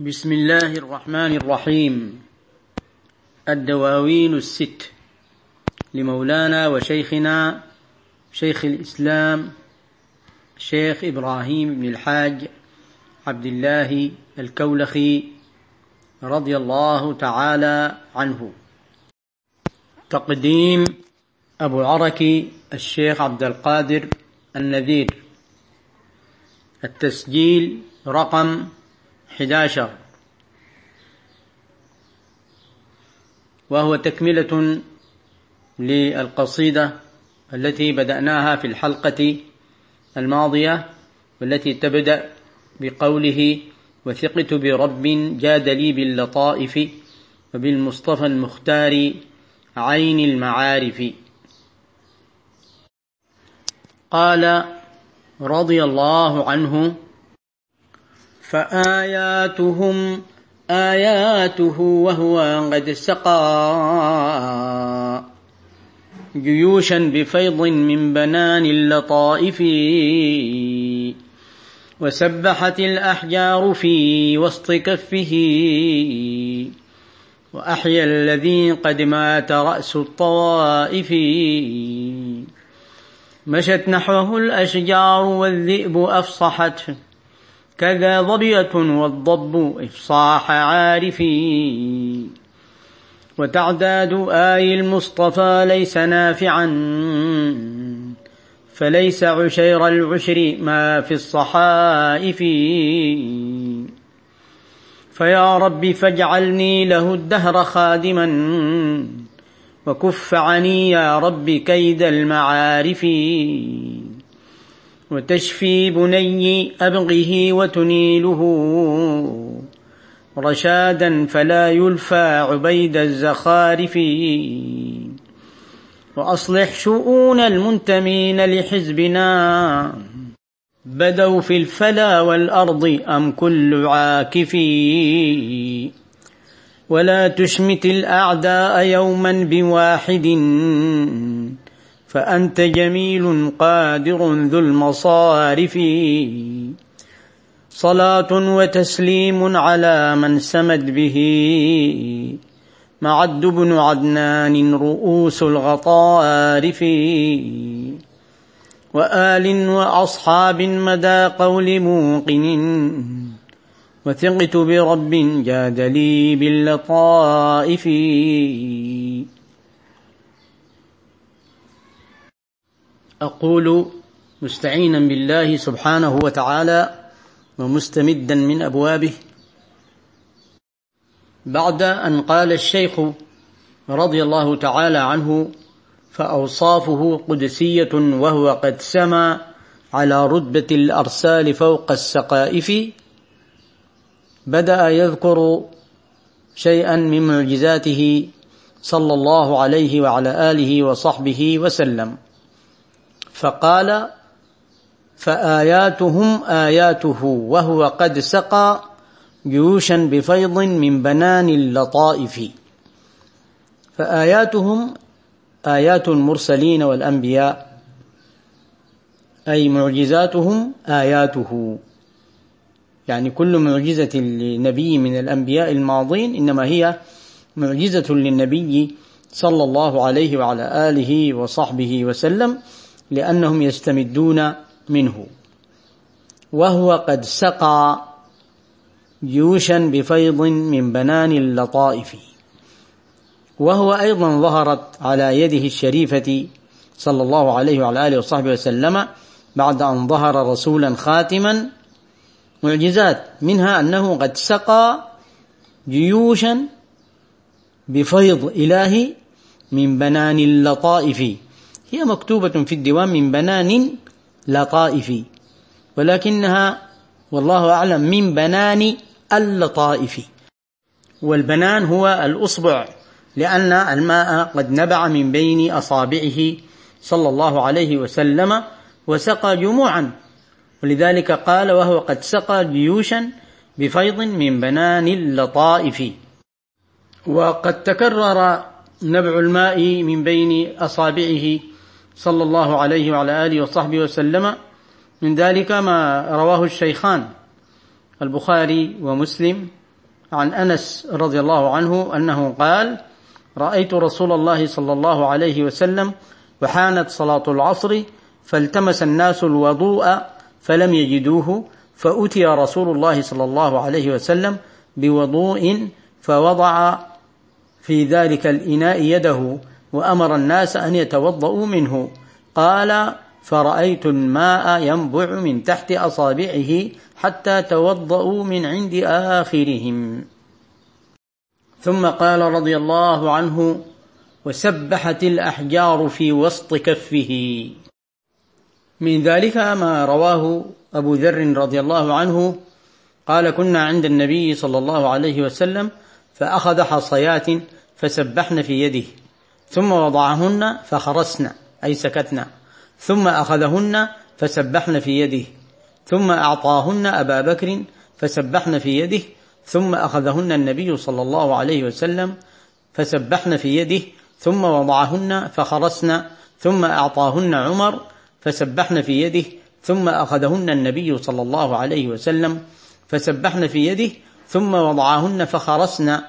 بسم الله الرحمن الرحيم. الدواوين الست. لمولانا وشيخنا شيخ الإسلام شيخ إبراهيم بن الحاج عبد الله الكولخي رضي الله تعالى عنه. تقديم أبو عركي الشيخ عبد القادر النذير. التسجيل رقم 11 وهو تكملة للقصيدة التي بدأناها في الحلقة الماضية والتي تبدأ بقوله وثقت برب جاد لي باللطائف وبالمصطفى المختار عين المعارف قال رضي الله عنه فآياتهم آياته وهو قد سقى. جيوشا بفيض من بنان اللطائف وسبحت الأحجار في وسط كفه. وأحيا الذي قد مات رأس الطوائف. مشت نحوه الأشجار والذئب أفصحته. كذا ظبية والضب إفصاح عارفي. وتعداد آي المصطفى ليس نافعا فليس عشير العشر ما في الصحائف. فيا رب فاجعلني له الدهر خادما وكف عني يا رب كيد المعارف. وتشفي بني أبغه وتنيله رشادا فلا يلفى عبيد الزخارف. وأصلح شؤون المنتمين لحزبنا. بدوا في الفلا والأرض أم كل عاكف. ولا تشمت الأعداء يوما بواحد. فأنت جميل قادر ذو المصارف. صلاة وتسليم على من سمد به. معد بن عدنان رؤوس الغطارف. وآل وأصحاب مدى قول موقن. وثقت برب جاد لي باللطائف. أقول مستعينا بالله سبحانه وتعالى ومستمدا من أبوابه. بعد أن قال الشيخ رضي الله تعالى عنه فأوصافه قدسية وهو قد سما على رتبة الأرسال فوق السقائف بدأ يذكر شيئا من معجزاته صلى الله عليه وعلى آله وصحبه وسلم. فقال فآياتهم آياته وهو قد سقى جيوشا بفيض من بنان اللطائف. فآياتهم آيات المرسلين والأنبياء أي معجزاتهم آياته. يعني كل معجزة لنبي من الأنبياء الماضين إنما هي معجزة للنبي صلى الله عليه وعلى آله وصحبه وسلم. لأنهم يستمدون منه. وهو قد سقى جيوشا بفيض من بنان اللطائف. وهو أيضا ظهرت على يده الشريفة صلى الله عليه وعلى آله وصحبه وسلم بعد أن ظهر رسولا خاتما. معجزات منها أنه قد سقى جيوشا بفيض إلهي من بنان اللطائف. هي مكتوبة في الديوان من بنان لطائف ولكنها والله أعلم من بنان اللطائف. والبنان هو الأصبع لأن الماء قد نبع من بين أصابعه صلى الله عليه وسلم وسقى جموعا. ولذلك قال وهو قد سقى جيوشا بفيض من بنان اللطائف. وقد تكرر نبع الماء من بين أصابعه صلى الله عليه وعلى آله وصحبه وسلم من ذلك ما رواه الشيخان البخاري ومسلم عن أنس رضي الله عنه أنه قال رأيت رسول الله صلى الله عليه وسلم وحانت صلاة العصر فالتمس الناس الوضوء فلم يجدوه فأتي رسول الله صلى الله عليه وسلم بوضوء فوضع في ذلك الإناء يده وأمر الناس أن يتوضاوا منه. قال فرأيت الماء ينبع من تحت أصابعه حتى توضاوا من عند آخرهم. ثم قال رضي الله عنه وسبحت الأحجار في وسط كفه. من ذلك ما رواه أبو ذر رضي الله عنه. قال كنا عند النبي صلى الله عليه وسلم فأخذ حصيات فسبحن في يده. ثم وضعهن فخرسن أي سكتنا ثم أخذهن فسبحن في يده. ثم أعطاهن أبا بكر فسبحن في يده. ثم أخذهن النبي صلى الله عليه وسلم فسبحن في يده. ثم وضعهن فخرسن. ثم أعطاهن عمر فسبحن في يده. ثم أخذهن النبي صلى الله عليه وسلم فسبحن في يده. ثم وضعهن فخرسن.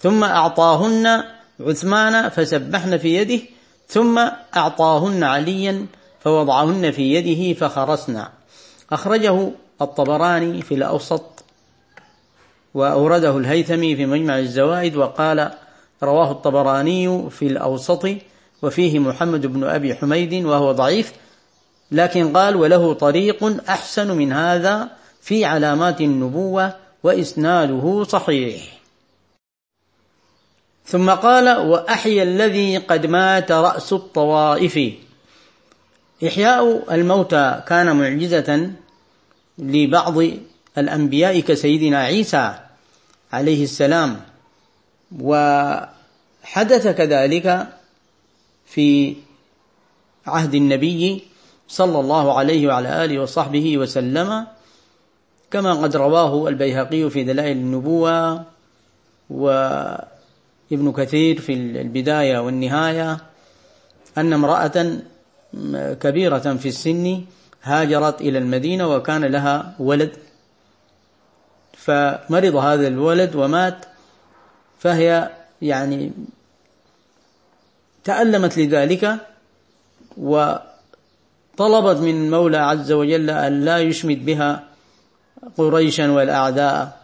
ثم أعطاهن عثمان فسبحن في يده ثم أعطاهن عليا فوضعهن في يده فخرسن. أخرجه الطبراني في الأوسط وأورده الهيثمي في مجمع الزوائد وقال رواه الطبراني في الأوسط وفيه محمد بن أبي حميد وهو ضعيف لكن قال وله طريق أحسن من هذا في علامات النبوة وإسناده صحيح. ثم قال وأحيا الذي قد مات رأس الطوائف. إحياء الموتى كان معجزة لبعض الأنبياء كسيدنا عيسى عليه السلام وحدث كذلك في عهد النبي صلى الله عليه وعلى آله وصحبه وسلم كما قد رواه البيهقي في دلائل النبوة وابن كثير في البداية والنهاية أن امرأة كبيرة في السن هاجرت إلى المدينة وكان لها ولد. فمرض هذا الولد ومات فهي يعني تألمت لذلك وطلبت من المولى عز وجل أن لا يشمت بها قريشا والأعداء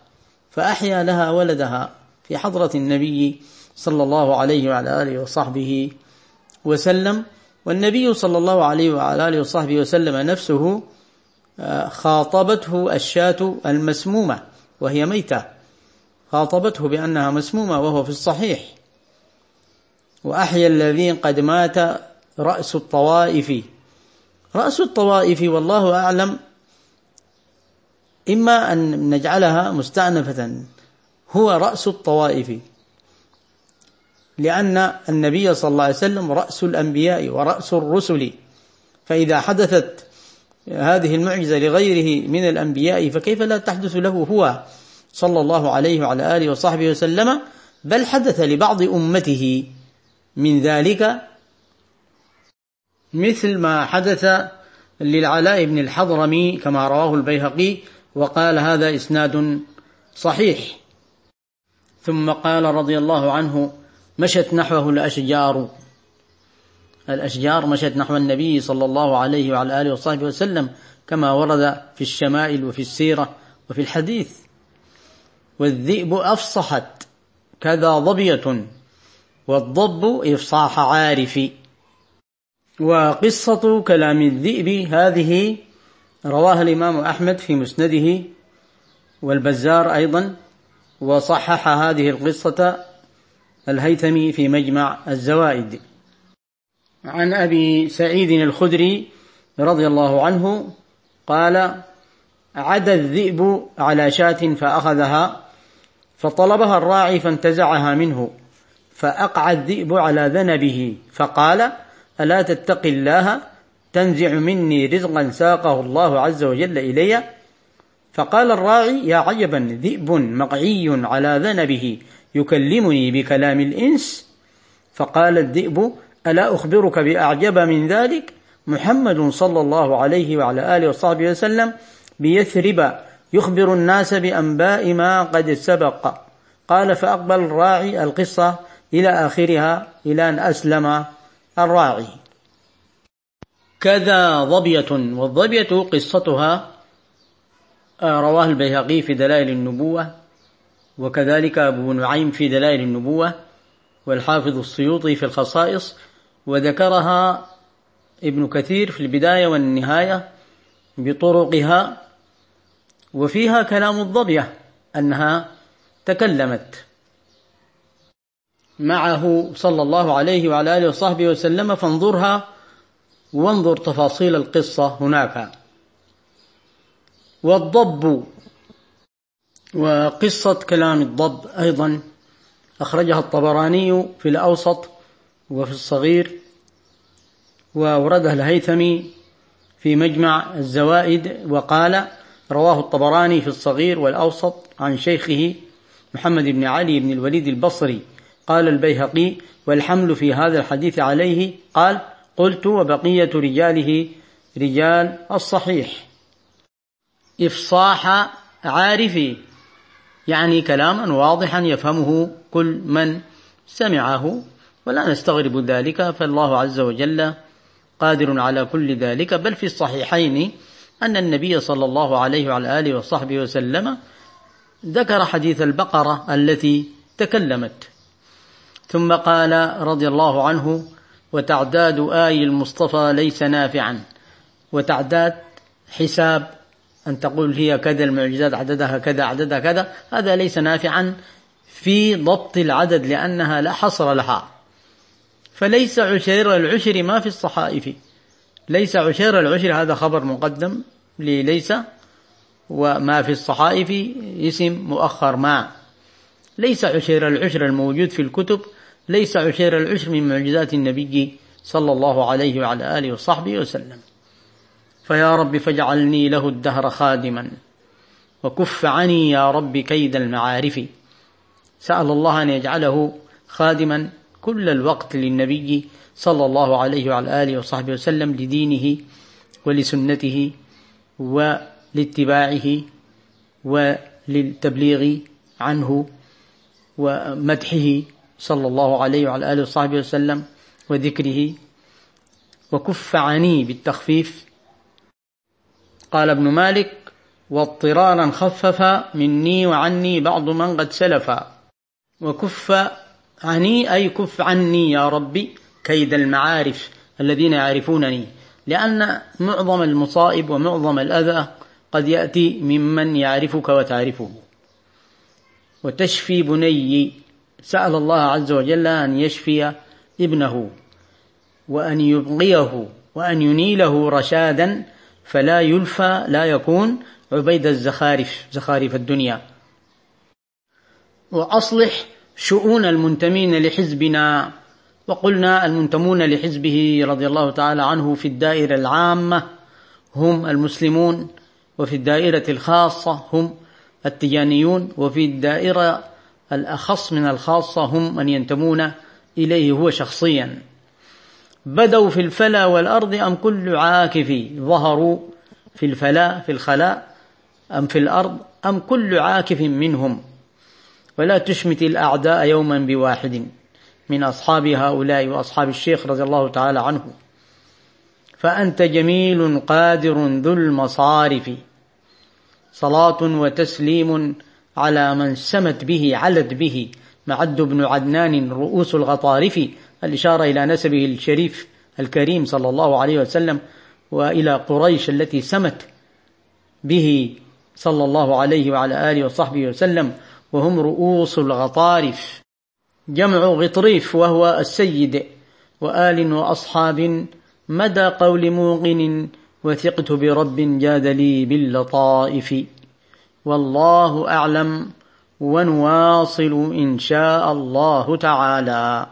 فأحيا لها ولدها. في حضرة النبي صلى الله عليه وعلى آله وصحبه وسلم. والنبي صلى الله عليه وعلى آله وصحبه وسلم نفسه آه، خاطبته الشاة المسمومة وهي ميتة. خاطبته بأنها مسمومة وهو في الصحيح. وأحيا الذي قد مات رأس الطوائف. رأس الطوائف والله أعلم. إما أن نجعلها مستأنفة. هو رأس الطوائف. لأن النبي صلى الله عليه وسلم رأس الأنبياء ورأس الرسل. فإذا حدثت هذه المعجزة لغيره من الأنبياء فكيف لا تحدث له هو صلى الله عليه وعلى آله وصحبه وسلم؟ بل حدث لبعض أمته. من ذلك مثل ما حدث للعلاء بن الحضرمي كما رواه البيهقي وقال هذا إسناد صحيح. ثم قال رضي الله عنه مشت نحوه الأشجار. الأشجار مشت نحو النبي صلى الله عليه وعلى آله وصحبه وسلم كما ورد في الشمائل وفي السيرة وفي الحديث. والذئب أفصحت كذا ظبية والضب إفصاح عارف. وقصة كلام الذئب هذه رواها الإمام أحمد في مسنده والبزار أيضا وصحح هذه القصة الهيثمي في مجمع الزوائد. عن أبي سعيد الخدري رضي الله عنه قال عدا الذئب على شاة فأخذها فطلبها الراعي فانتزعها منه فأقع الذئب على ذنبه فقال ألا تتق الله تنزع مني رزقا ساقه الله عز وجل إلي؟ فقال الراعي يا عجبا ذئب مقعي على ذنبه يكلمني بكلام الإنس؟ فقال الذئب ألا أخبرك بأعجب من ذلك؟ محمد صلى الله عليه وعلى آله وصحبه وسلم بيثرب يخبر الناس بأنباء ما قد سبق. قال فأقبل الراعي القصة إلى آخرها إلى أن أسلم الراعي. كذا ظبية والظبية قصتها رواه البيهقي في دلائل النبوة وكذلك أبو نعيم في دلائل النبوة والحافظ السيوطي في الخصائص وذكرها ابن كثير في البداية والنهاية بطرقها وفيها كلام الظبية أنها تكلمت معه صلى الله عليه وعلى آله وصحبه وسلم فانظرها وانظر تفاصيل القصة هناك. والضب وقصة كلام الضب أيضا. أخرجها الطبراني في الأوسط وفي الصغير وأوردها الهيثمي في مجمع الزوائد. وقال رواه الطبراني في الصغير والأوسط عن شيخه محمد بن علي بن الوليد البصري. قال البيهقي والحمل في هذا الحديث عليه. قال قلت وبقية رجاله رجال الصحيح. إفصاح عارفي يعني كلاما واضحا يفهمه كل من سمعه ولا نستغرب ذلك فالله عز وجل قادر على كل ذلك. بل في الصحيحين أن النبي صلى الله عليه وعلى آله وصحبه وسلم ذكر حديث البقرة التي تكلمت. ثم قال رضي الله عنه وتعداد آي المصطفى ليس نافعا وتعداد حساب أن تقول هي كذا المعجزات عددها كذا عددها كذا. هذا ليس نافعا في ضبط العدد لأنها لا حصر لها. فليس عشير العشر ما في الصحائف. ليس عشير العشر هذا خبر مقدم لليس وما في الصحائف اسم مؤخر ما. ليس عشير العشر الموجود في الكتب. ليس عشير العشر من معجزات النبي صلى الله عليه وعلى آله وصحبه وسلم. فيا رب فاجعلني له الدهر خادما. وكف عني يا رب كيد المعارف. سأل الله أن يجعله خادما كل الوقت للنبي صلى الله عليه وعلى آله وصحبه وسلم لدينه ولسنته ولاتباعه وللتبليغ عنه ومدحه صلى الله عليه وعلى آله وصحبه وسلم وذكره. وكف عني بالتخفيف قال ابن مالك واضطرارا خفف مني وعني بعض من قد سلف. وكف عني أي كف عني يا ربي كيد المعارف الذين يعرفونني. لأن معظم المصائب ومعظم الأذى قد يأتي ممن يعرفك وتعرفه. وتشفي بني سأل الله عز وجل أن يشفي ابنه وأن يبقيه وأن ينيله رشادا فلا يلفى لا يكون عبيد الزخارف زخارف الدنيا. وأصلح شؤون المنتمين لحزبنا. وقلنا المنتمون لحزبه رضي الله تعالى عنه في الدائرة العامة هم المسلمون وفي الدائرة الخاصة هم التجانيون وفي الدائرة الأخص من الخاصة هم من ينتمون إليه هو شخصيا. بدوا في الفلا والأرض أم كل عاكف ظهروا في الفلاء في الخلاء أم في الأرض أم كل عاكف منهم. ولا تشمت الأعداء يوما بواحد من أصحاب هؤلاء وأصحاب الشيخ رضي الله تعالى عنه. فأنت جميل قادر ذو المصارف. صلاة وتسليم على من سمت به علت به. معد بن عدنان رؤوس الغطارف. الإشارة إلى نسبه الشريف الكريم صلى الله عليه وسلم وإلى قريش التي سمت به صلى الله عليه وعلى آله وصحبه وسلم وهم رؤوس الغطارف. جمع غطريف وهو السيد وآل وأصحاب مدى قول موقن وثقت برب جاد لي باللطائف. والله أعلم ونواصل إن شاء الله تعالى.